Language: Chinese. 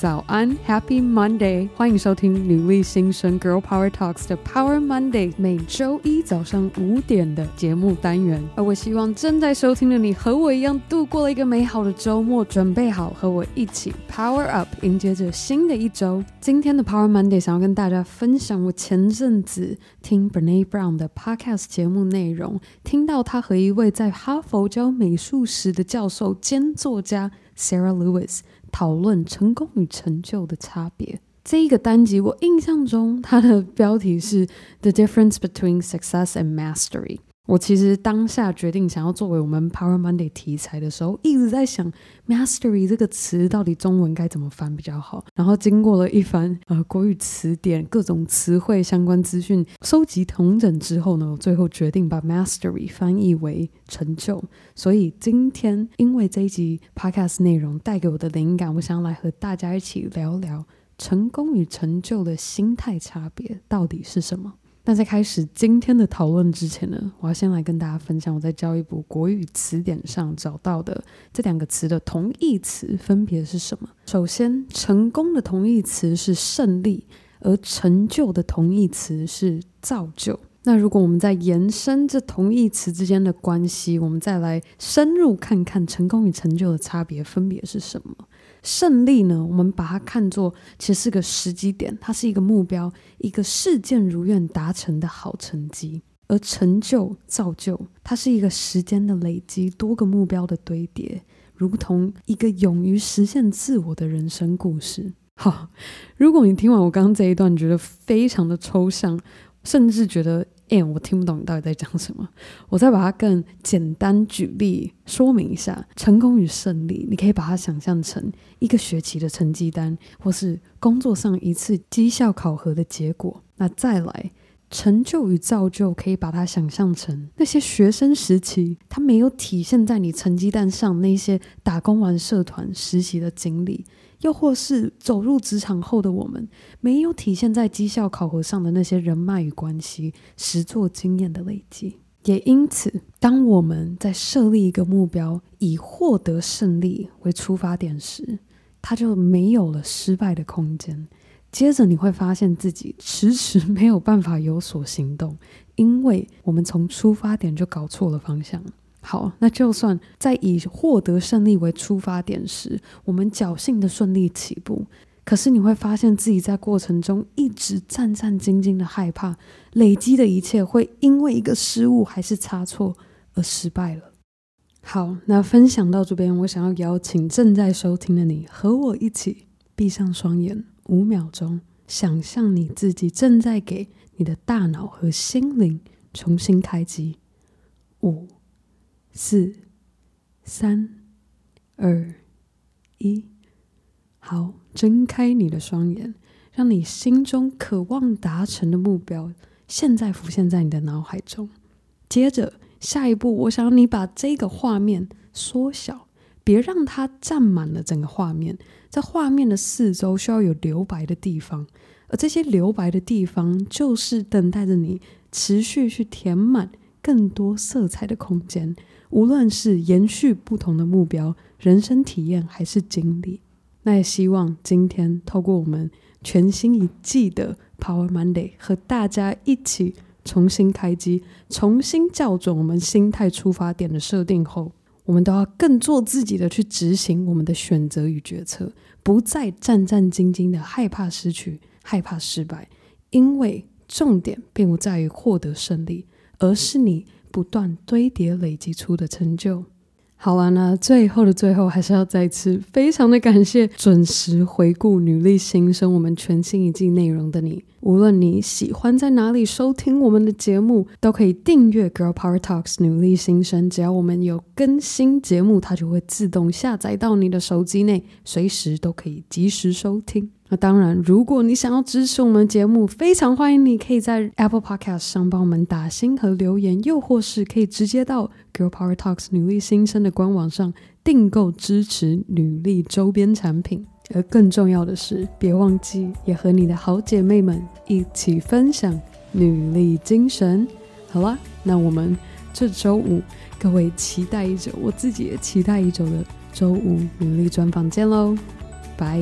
早安，Happy Monday！欢迎收听女力新生 Girl Power Talks 的 Power Monday，每周一早上五点的节目单元。而我希望正在收听的你和我一样度过了一个美好的周末，准备好和我一起 Power Up，迎接着新的一周。今天的 Power Monday 想要跟大家分享我前阵子听 Bernie Brown 的 Podcast 节目内容，听到他和一位在哈佛教美术史的教授兼作家 Sarah Lewis。讨论成功与成就的差别。这一个单集，我印象中它的标题是 "The Difference Between Success and Mastery"。我其实当下决定想要作为我们 Power Monday 题材的时候，一直在想 "Mastery" 这个词到底中文该怎么翻比较好。然后经过了一番呃国语词典各种词汇相关资讯收集统整之后呢，我最后决定把 Mastery 翻译为成就。所以今天因为这一集 Podcast 内容带给我的灵感，我想要来和大家一起聊聊成功与成就的心态差别到底是什么。那在开始今天的讨论之前呢，我要先来跟大家分享我在教育部国语词典上找到的这两个词的同义词分别是什么。首先，成功的同义词是胜利，而成就的同义词是造就。那如果我们再延伸这同义词之间的关系，我们再来深入看看成功与成就的差别分别是什么。胜利呢，我们把它看作其实是个时机点，它是一个目标，一个事件如愿达成的好成绩；而成就、造就，它是一个时间的累积，多个目标的堆叠，如同一个勇于实现自我的人生故事。好，如果你听完我刚刚这一段，觉得非常的抽象，甚至觉得。哎，我听不懂你到底在讲什么。我再把它更简单举例说明一下：成功与胜利，你可以把它想象成一个学期的成绩单，或是工作上一次绩效考核的结果。那再来，成就与造就，可以把它想象成那些学生时期他没有体现在你成绩单上那些打工完社团实习的经历。又或是走入职场后的我们，没有体现在绩效考核上的那些人脉与关系、实作经验的累积，也因此，当我们在设立一个目标，以获得胜利为出发点时，它就没有了失败的空间。接着，你会发现自己迟迟没有办法有所行动，因为我们从出发点就搞错了方向。好，那就算在以获得胜利为出发点时，我们侥幸的顺利起步，可是你会发现自己在过程中一直战战兢兢的害怕，累积的一切会因为一个失误还是差错而失败了。好，那分享到这边，我想要邀请正在收听的你和我一起闭上双眼五秒钟，想象你自己正在给你的大脑和心灵重新开机。五。四、三、二、一，好，睁开你的双眼，让你心中渴望达成的目标现在浮现在你的脑海中。接着，下一步，我想你把这个画面缩小，别让它占满了整个画面。在画面的四周需要有留白的地方，而这些留白的地方，就是等待着你持续去填满更多色彩的空间。无论是延续不同的目标、人生体验还是经历，那也希望今天透过我们全新一季的 Power Monday，和大家一起重新开机、重新校准我们心态出发点的设定后，我们都要更做自己的去执行我们的选择与决策，不再战战兢兢的害怕失去、害怕失败，因为重点并不在于获得胜利，而是你。不断堆叠累积出的成就。好了，那最后的最后，还是要再次非常的感谢准时回顾女力新生我们全新一季内容的你。无论你喜欢在哪里收听我们的节目，都可以订阅 Girl Power Talks 女力新生。只要我们有更新节目，它就会自动下载到你的手机内，随时都可以及时收听。那当然，如果你想要支持我们节目，非常欢迎你可以在 Apple Podcast 上帮我们打星和留言，又或是可以直接到 Girl Power Talks 女力新生的官网上订购支持女力周边产品。而更重要的是，别忘记也和你的好姐妹们一起分享女力精神。好啦，那我们这周五各位期待已久，我自己也期待已久的周五努力专访见喽，拜。